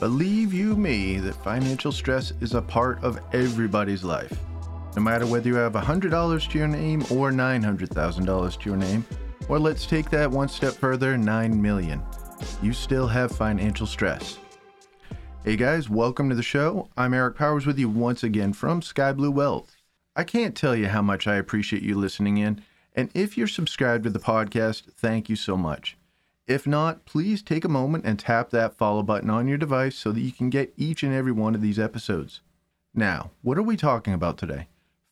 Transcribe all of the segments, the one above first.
Believe you me that financial stress is a part of everybody's life. No matter whether you have $100 to your name or $900,000 to your name, or let's take that one step further, 9 million. You still have financial stress. Hey guys, welcome to the show. I'm Eric Powers with you once again from Sky Blue Wealth. I can't tell you how much I appreciate you listening in, and if you're subscribed to the podcast, thank you so much. If not, please take a moment and tap that follow button on your device so that you can get each and every one of these episodes. Now, what are we talking about today?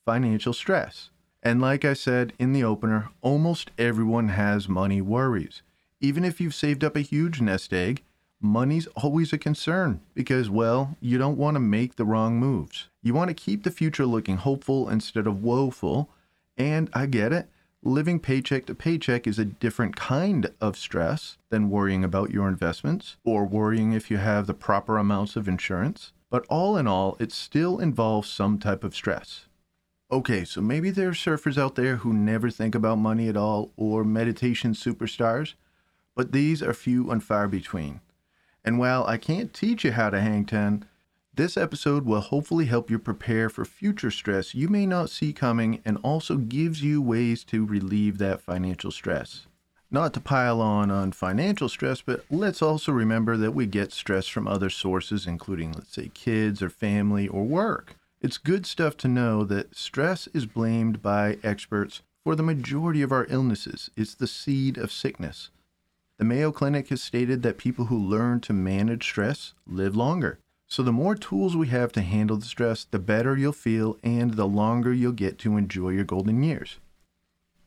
Financial stress. And like I said in the opener, almost everyone has money worries. Even if you've saved up a huge nest egg, money's always a concern because, well, you don't want to make the wrong moves. You want to keep the future looking hopeful instead of woeful. And I get it. Living paycheck to paycheck is a different kind of stress than worrying about your investments or worrying if you have the proper amounts of insurance. But all in all, it still involves some type of stress. Okay, so maybe there are surfers out there who never think about money at all or meditation superstars, but these are few and far between. And while I can't teach you how to hang 10, this episode will hopefully help you prepare for future stress you may not see coming and also gives you ways to relieve that financial stress. Not to pile on on financial stress, but let's also remember that we get stress from other sources, including, let's say, kids or family or work. It's good stuff to know that stress is blamed by experts for the majority of our illnesses. It's the seed of sickness. The Mayo Clinic has stated that people who learn to manage stress live longer. So, the more tools we have to handle the stress, the better you'll feel and the longer you'll get to enjoy your golden years.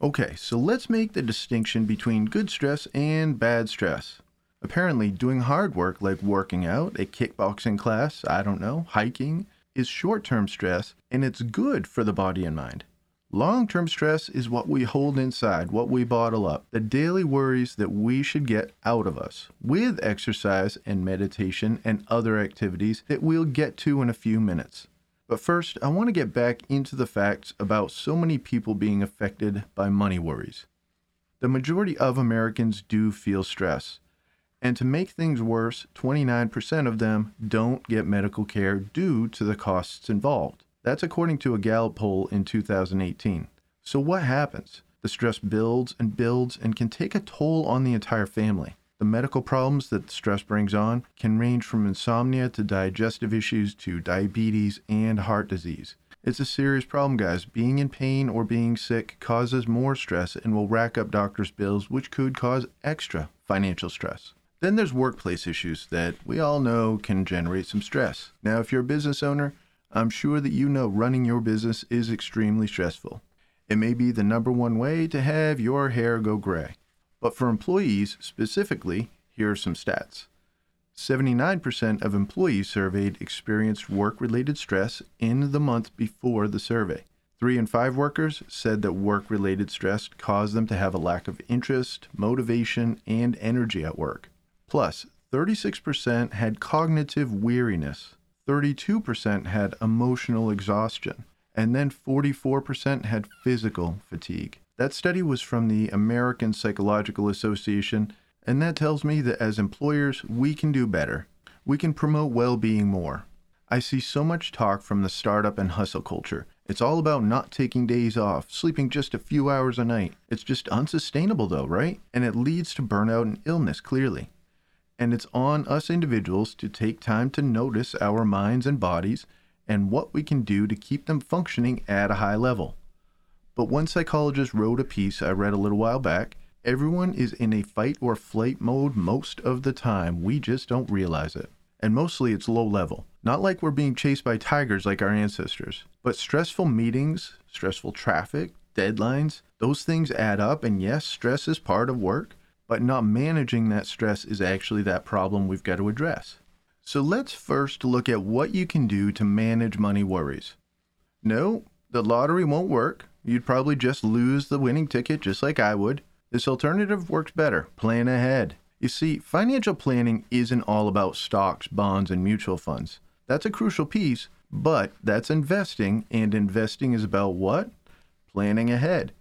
Okay, so let's make the distinction between good stress and bad stress. Apparently, doing hard work like working out, a kickboxing class, I don't know, hiking, is short term stress and it's good for the body and mind. Long term stress is what we hold inside, what we bottle up, the daily worries that we should get out of us with exercise and meditation and other activities that we'll get to in a few minutes. But first, I want to get back into the facts about so many people being affected by money worries. The majority of Americans do feel stress. And to make things worse, 29% of them don't get medical care due to the costs involved. That's according to a Gallup poll in 2018. So, what happens? The stress builds and builds and can take a toll on the entire family. The medical problems that stress brings on can range from insomnia to digestive issues to diabetes and heart disease. It's a serious problem, guys. Being in pain or being sick causes more stress and will rack up doctors' bills, which could cause extra financial stress. Then there's workplace issues that we all know can generate some stress. Now, if you're a business owner, I'm sure that you know running your business is extremely stressful. It may be the number one way to have your hair go gray. But for employees specifically, here are some stats 79% of employees surveyed experienced work related stress in the month before the survey. Three in five workers said that work related stress caused them to have a lack of interest, motivation, and energy at work. Plus, 36% had cognitive weariness, 32% had emotional exhaustion, and then 44% had physical fatigue. That study was from the American Psychological Association, and that tells me that as employers, we can do better. We can promote well being more. I see so much talk from the startup and hustle culture. It's all about not taking days off, sleeping just a few hours a night. It's just unsustainable, though, right? And it leads to burnout and illness, clearly and it's on us individuals to take time to notice our minds and bodies and what we can do to keep them functioning at a high level. But one psychologist wrote a piece I read a little while back everyone is in a fight or flight mode most of the time, we just don't realize it. And mostly it's low level. Not like we're being chased by tigers like our ancestors, but stressful meetings, stressful traffic, deadlines, those things add up, and yes, stress is part of work but not managing that stress is actually that problem we've got to address. So let's first look at what you can do to manage money worries. No, the lottery won't work. You'd probably just lose the winning ticket just like I would. This alternative works better. Plan ahead. You see, financial planning isn't all about stocks, bonds, and mutual funds. That's a crucial piece, but that's investing, and investing is about what? Planning ahead.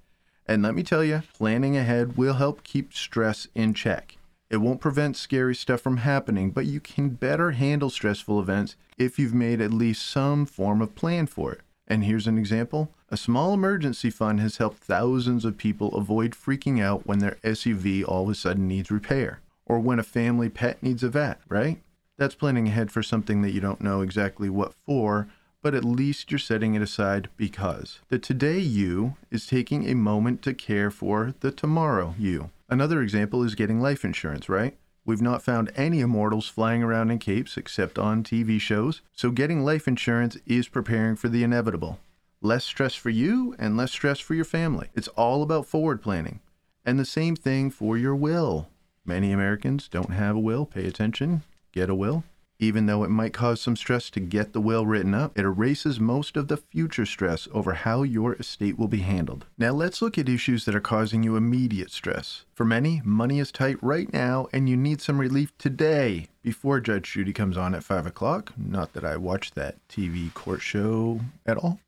And let me tell you, planning ahead will help keep stress in check. It won't prevent scary stuff from happening, but you can better handle stressful events if you've made at least some form of plan for it. And here's an example a small emergency fund has helped thousands of people avoid freaking out when their SUV all of a sudden needs repair, or when a family pet needs a vet, right? That's planning ahead for something that you don't know exactly what for, but at least you're setting it aside because. The today you is taking a moment to care for the tomorrow you. Another example is getting life insurance, right? We've not found any immortals flying around in capes except on TV shows, so getting life insurance is preparing for the inevitable. Less stress for you and less stress for your family. It's all about forward planning. And the same thing for your will. Many Americans don't have a will. Pay attention. Get a will. Even though it might cause some stress to get the will written up, it erases most of the future stress over how your estate will be handled. Now let's look at issues that are causing you immediate stress. For many, money is tight right now and you need some relief today before Judge Judy comes on at 5 o'clock. Not that I watch that TV court show at all.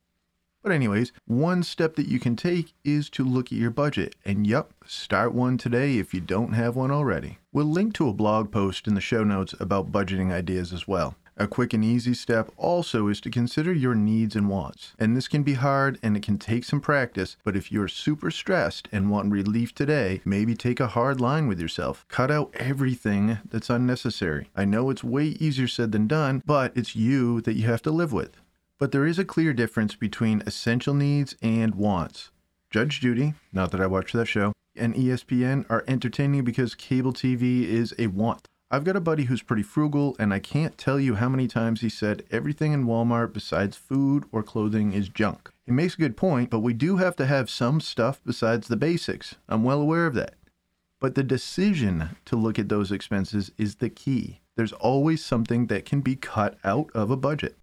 But, anyways, one step that you can take is to look at your budget. And yep, start one today if you don't have one already. We'll link to a blog post in the show notes about budgeting ideas as well. A quick and easy step also is to consider your needs and wants. And this can be hard and it can take some practice, but if you're super stressed and want relief today, maybe take a hard line with yourself. Cut out everything that's unnecessary. I know it's way easier said than done, but it's you that you have to live with. But there is a clear difference between essential needs and wants. Judge Judy, not that I watch that show, and ESPN are entertaining because cable TV is a want. I've got a buddy who's pretty frugal, and I can't tell you how many times he said everything in Walmart besides food or clothing is junk. He makes a good point, but we do have to have some stuff besides the basics. I'm well aware of that. But the decision to look at those expenses is the key. There's always something that can be cut out of a budget.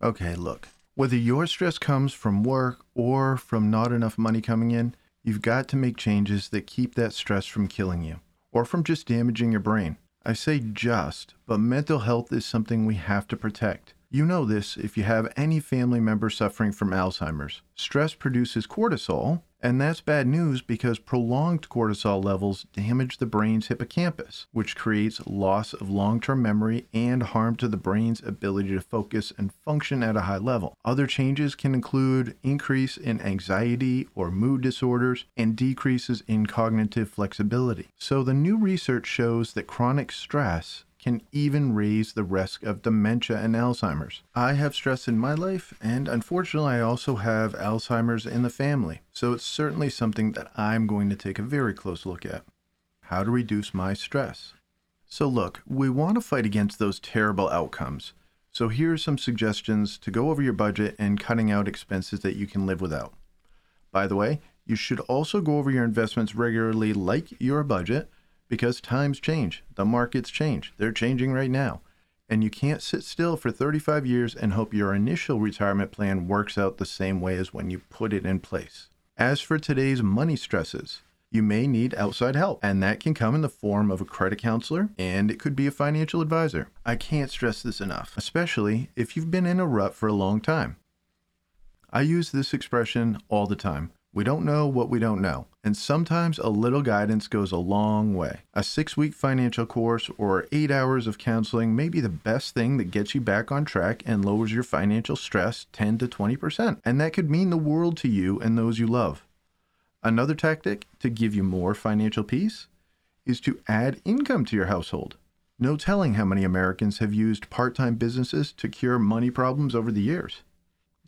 Okay, look, whether your stress comes from work or from not enough money coming in, you've got to make changes that keep that stress from killing you or from just damaging your brain. I say just, but mental health is something we have to protect. You know this if you have any family member suffering from Alzheimer's. Stress produces cortisol, and that's bad news because prolonged cortisol levels damage the brain's hippocampus, which creates loss of long term memory and harm to the brain's ability to focus and function at a high level. Other changes can include increase in anxiety or mood disorders and decreases in cognitive flexibility. So, the new research shows that chronic stress can even raise the risk of dementia and Alzheimer's. I have stress in my life, and unfortunately, I also have Alzheimer's in the family, so it's certainly something that I'm going to take a very close look at. How to reduce my stress. So, look, we want to fight against those terrible outcomes. So, here are some suggestions to go over your budget and cutting out expenses that you can live without. By the way, you should also go over your investments regularly, like your budget, because times change, the markets change. They're changing right now. And you can't sit still for 35 years and hope your initial retirement plan works out the same way as when you put it in place. As for today's money stresses, you may need outside help, and that can come in the form of a credit counselor and it could be a financial advisor. I can't stress this enough, especially if you've been in a rut for a long time. I use this expression all the time. We don't know what we don't know, and sometimes a little guidance goes a long way. A six week financial course or eight hours of counseling may be the best thing that gets you back on track and lowers your financial stress 10 to 20%, and that could mean the world to you and those you love. Another tactic to give you more financial peace is to add income to your household. No telling how many Americans have used part time businesses to cure money problems over the years.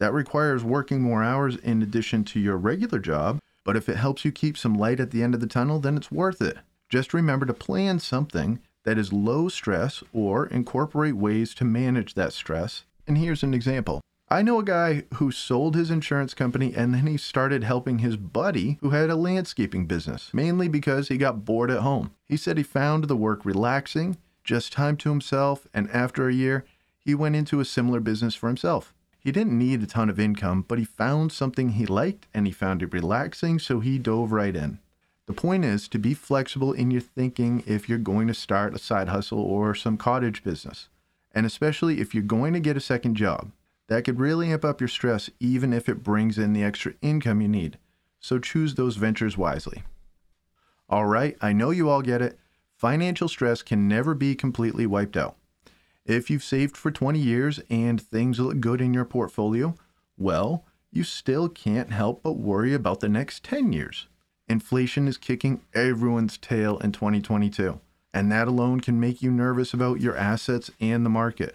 That requires working more hours in addition to your regular job, but if it helps you keep some light at the end of the tunnel, then it's worth it. Just remember to plan something that is low stress or incorporate ways to manage that stress. And here's an example. I know a guy who sold his insurance company and then he started helping his buddy who had a landscaping business, mainly because he got bored at home. He said he found the work relaxing, just time to himself, and after a year, he went into a similar business for himself. He didn't need a ton of income, but he found something he liked and he found it relaxing, so he dove right in. The point is to be flexible in your thinking if you're going to start a side hustle or some cottage business, and especially if you're going to get a second job. That could really amp up your stress even if it brings in the extra income you need. So choose those ventures wisely. All right, I know you all get it. Financial stress can never be completely wiped out. If you've saved for 20 years and things look good in your portfolio, well, you still can't help but worry about the next 10 years. Inflation is kicking everyone's tail in 2022, and that alone can make you nervous about your assets and the market.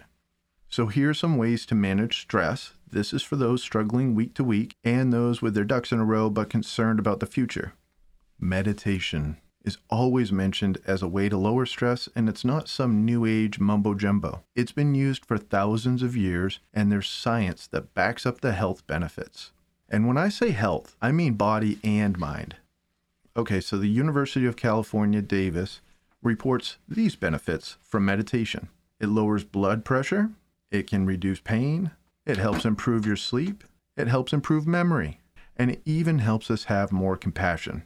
So, here are some ways to manage stress. This is for those struggling week to week and those with their ducks in a row but concerned about the future. Meditation is always mentioned as a way to lower stress, and it's not some new age mumbo jumbo. It's been used for thousands of years, and there's science that backs up the health benefits. And when I say health, I mean body and mind. Okay, so the University of California, Davis reports these benefits from meditation it lowers blood pressure, it can reduce pain, it helps improve your sleep, it helps improve memory, and it even helps us have more compassion.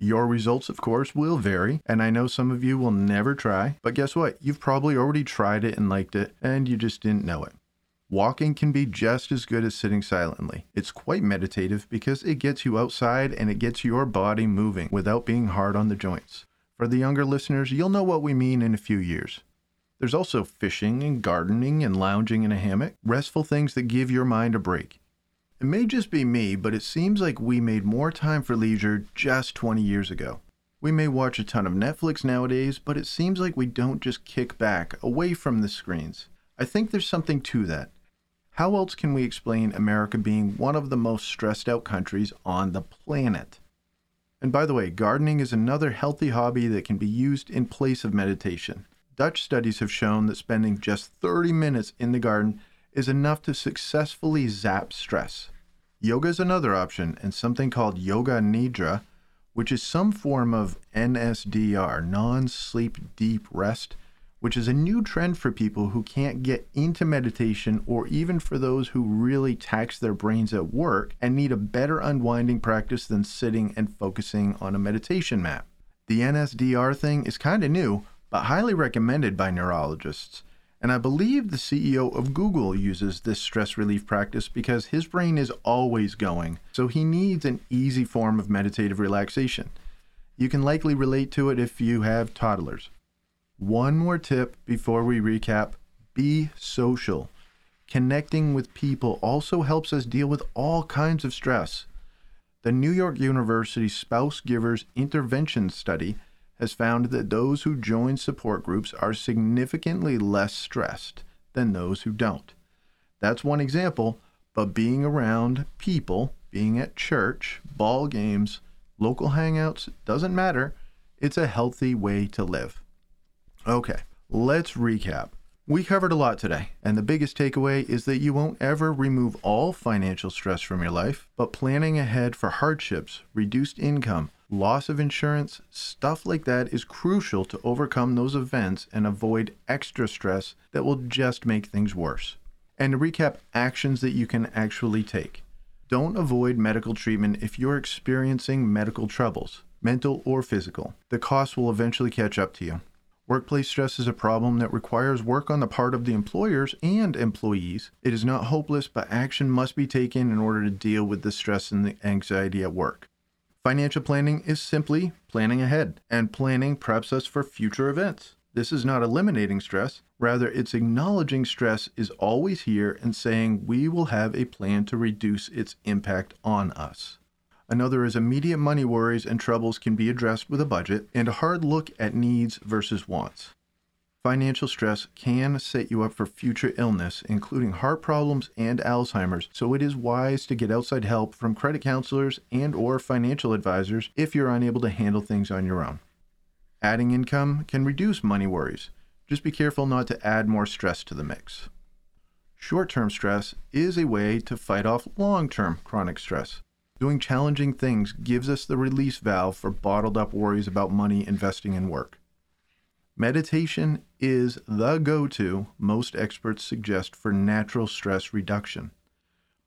Your results, of course, will vary, and I know some of you will never try, but guess what? You've probably already tried it and liked it, and you just didn't know it. Walking can be just as good as sitting silently. It's quite meditative because it gets you outside and it gets your body moving without being hard on the joints. For the younger listeners, you'll know what we mean in a few years. There's also fishing and gardening and lounging in a hammock, restful things that give your mind a break. It may just be me, but it seems like we made more time for leisure just 20 years ago. We may watch a ton of Netflix nowadays, but it seems like we don't just kick back away from the screens. I think there's something to that. How else can we explain America being one of the most stressed out countries on the planet? And by the way, gardening is another healthy hobby that can be used in place of meditation. Dutch studies have shown that spending just 30 minutes in the garden is enough to successfully zap stress. Yoga is another option, and something called Yoga Nidra, which is some form of NSDR, non sleep deep rest, which is a new trend for people who can't get into meditation or even for those who really tax their brains at work and need a better unwinding practice than sitting and focusing on a meditation mat. The NSDR thing is kind of new, but highly recommended by neurologists. And I believe the CEO of Google uses this stress relief practice because his brain is always going, so he needs an easy form of meditative relaxation. You can likely relate to it if you have toddlers. One more tip before we recap be social. Connecting with people also helps us deal with all kinds of stress. The New York University Spouse Caregivers Intervention Study has found that those who join support groups are significantly less stressed than those who don't. That's one example, but being around people, being at church, ball games, local hangouts, doesn't matter. It's a healthy way to live. Okay, let's recap. We covered a lot today, and the biggest takeaway is that you won't ever remove all financial stress from your life, but planning ahead for hardships, reduced income, loss of insurance, stuff like that is crucial to overcome those events and avoid extra stress that will just make things worse. And to recap actions that you can actually take. Don't avoid medical treatment if you're experiencing medical troubles, mental or physical. The cost will eventually catch up to you. Workplace stress is a problem that requires work on the part of the employers and employees. It is not hopeless, but action must be taken in order to deal with the stress and the anxiety at work. Financial planning is simply planning ahead, and planning preps us for future events. This is not eliminating stress, rather, it's acknowledging stress is always here and saying we will have a plan to reduce its impact on us. Another is immediate money worries and troubles can be addressed with a budget and a hard look at needs versus wants. Financial stress can set you up for future illness, including heart problems and Alzheimer's, so it is wise to get outside help from credit counselors and or financial advisors if you're unable to handle things on your own. Adding income can reduce money worries. Just be careful not to add more stress to the mix. Short term stress is a way to fight off long term chronic stress. Doing challenging things gives us the release valve for bottled up worries about money, investing, and work. Meditation is the go to most experts suggest for natural stress reduction.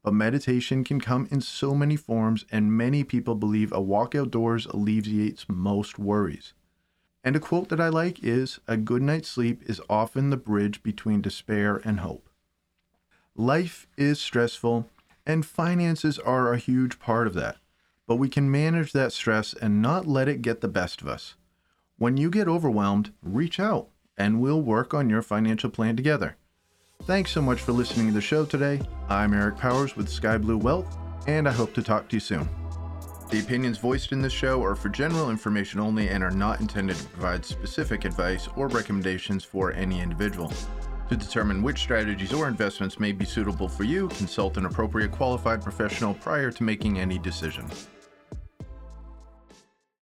But meditation can come in so many forms, and many people believe a walk outdoors alleviates most worries. And a quote that I like is A good night's sleep is often the bridge between despair and hope. Life is stressful, and finances are a huge part of that. But we can manage that stress and not let it get the best of us. When you get overwhelmed, reach out and we'll work on your financial plan together. Thanks so much for listening to the show today. I'm Eric Powers with Sky Blue Wealth, and I hope to talk to you soon. The opinions voiced in this show are for general information only and are not intended to provide specific advice or recommendations for any individual. To determine which strategies or investments may be suitable for you, consult an appropriate qualified professional prior to making any decision.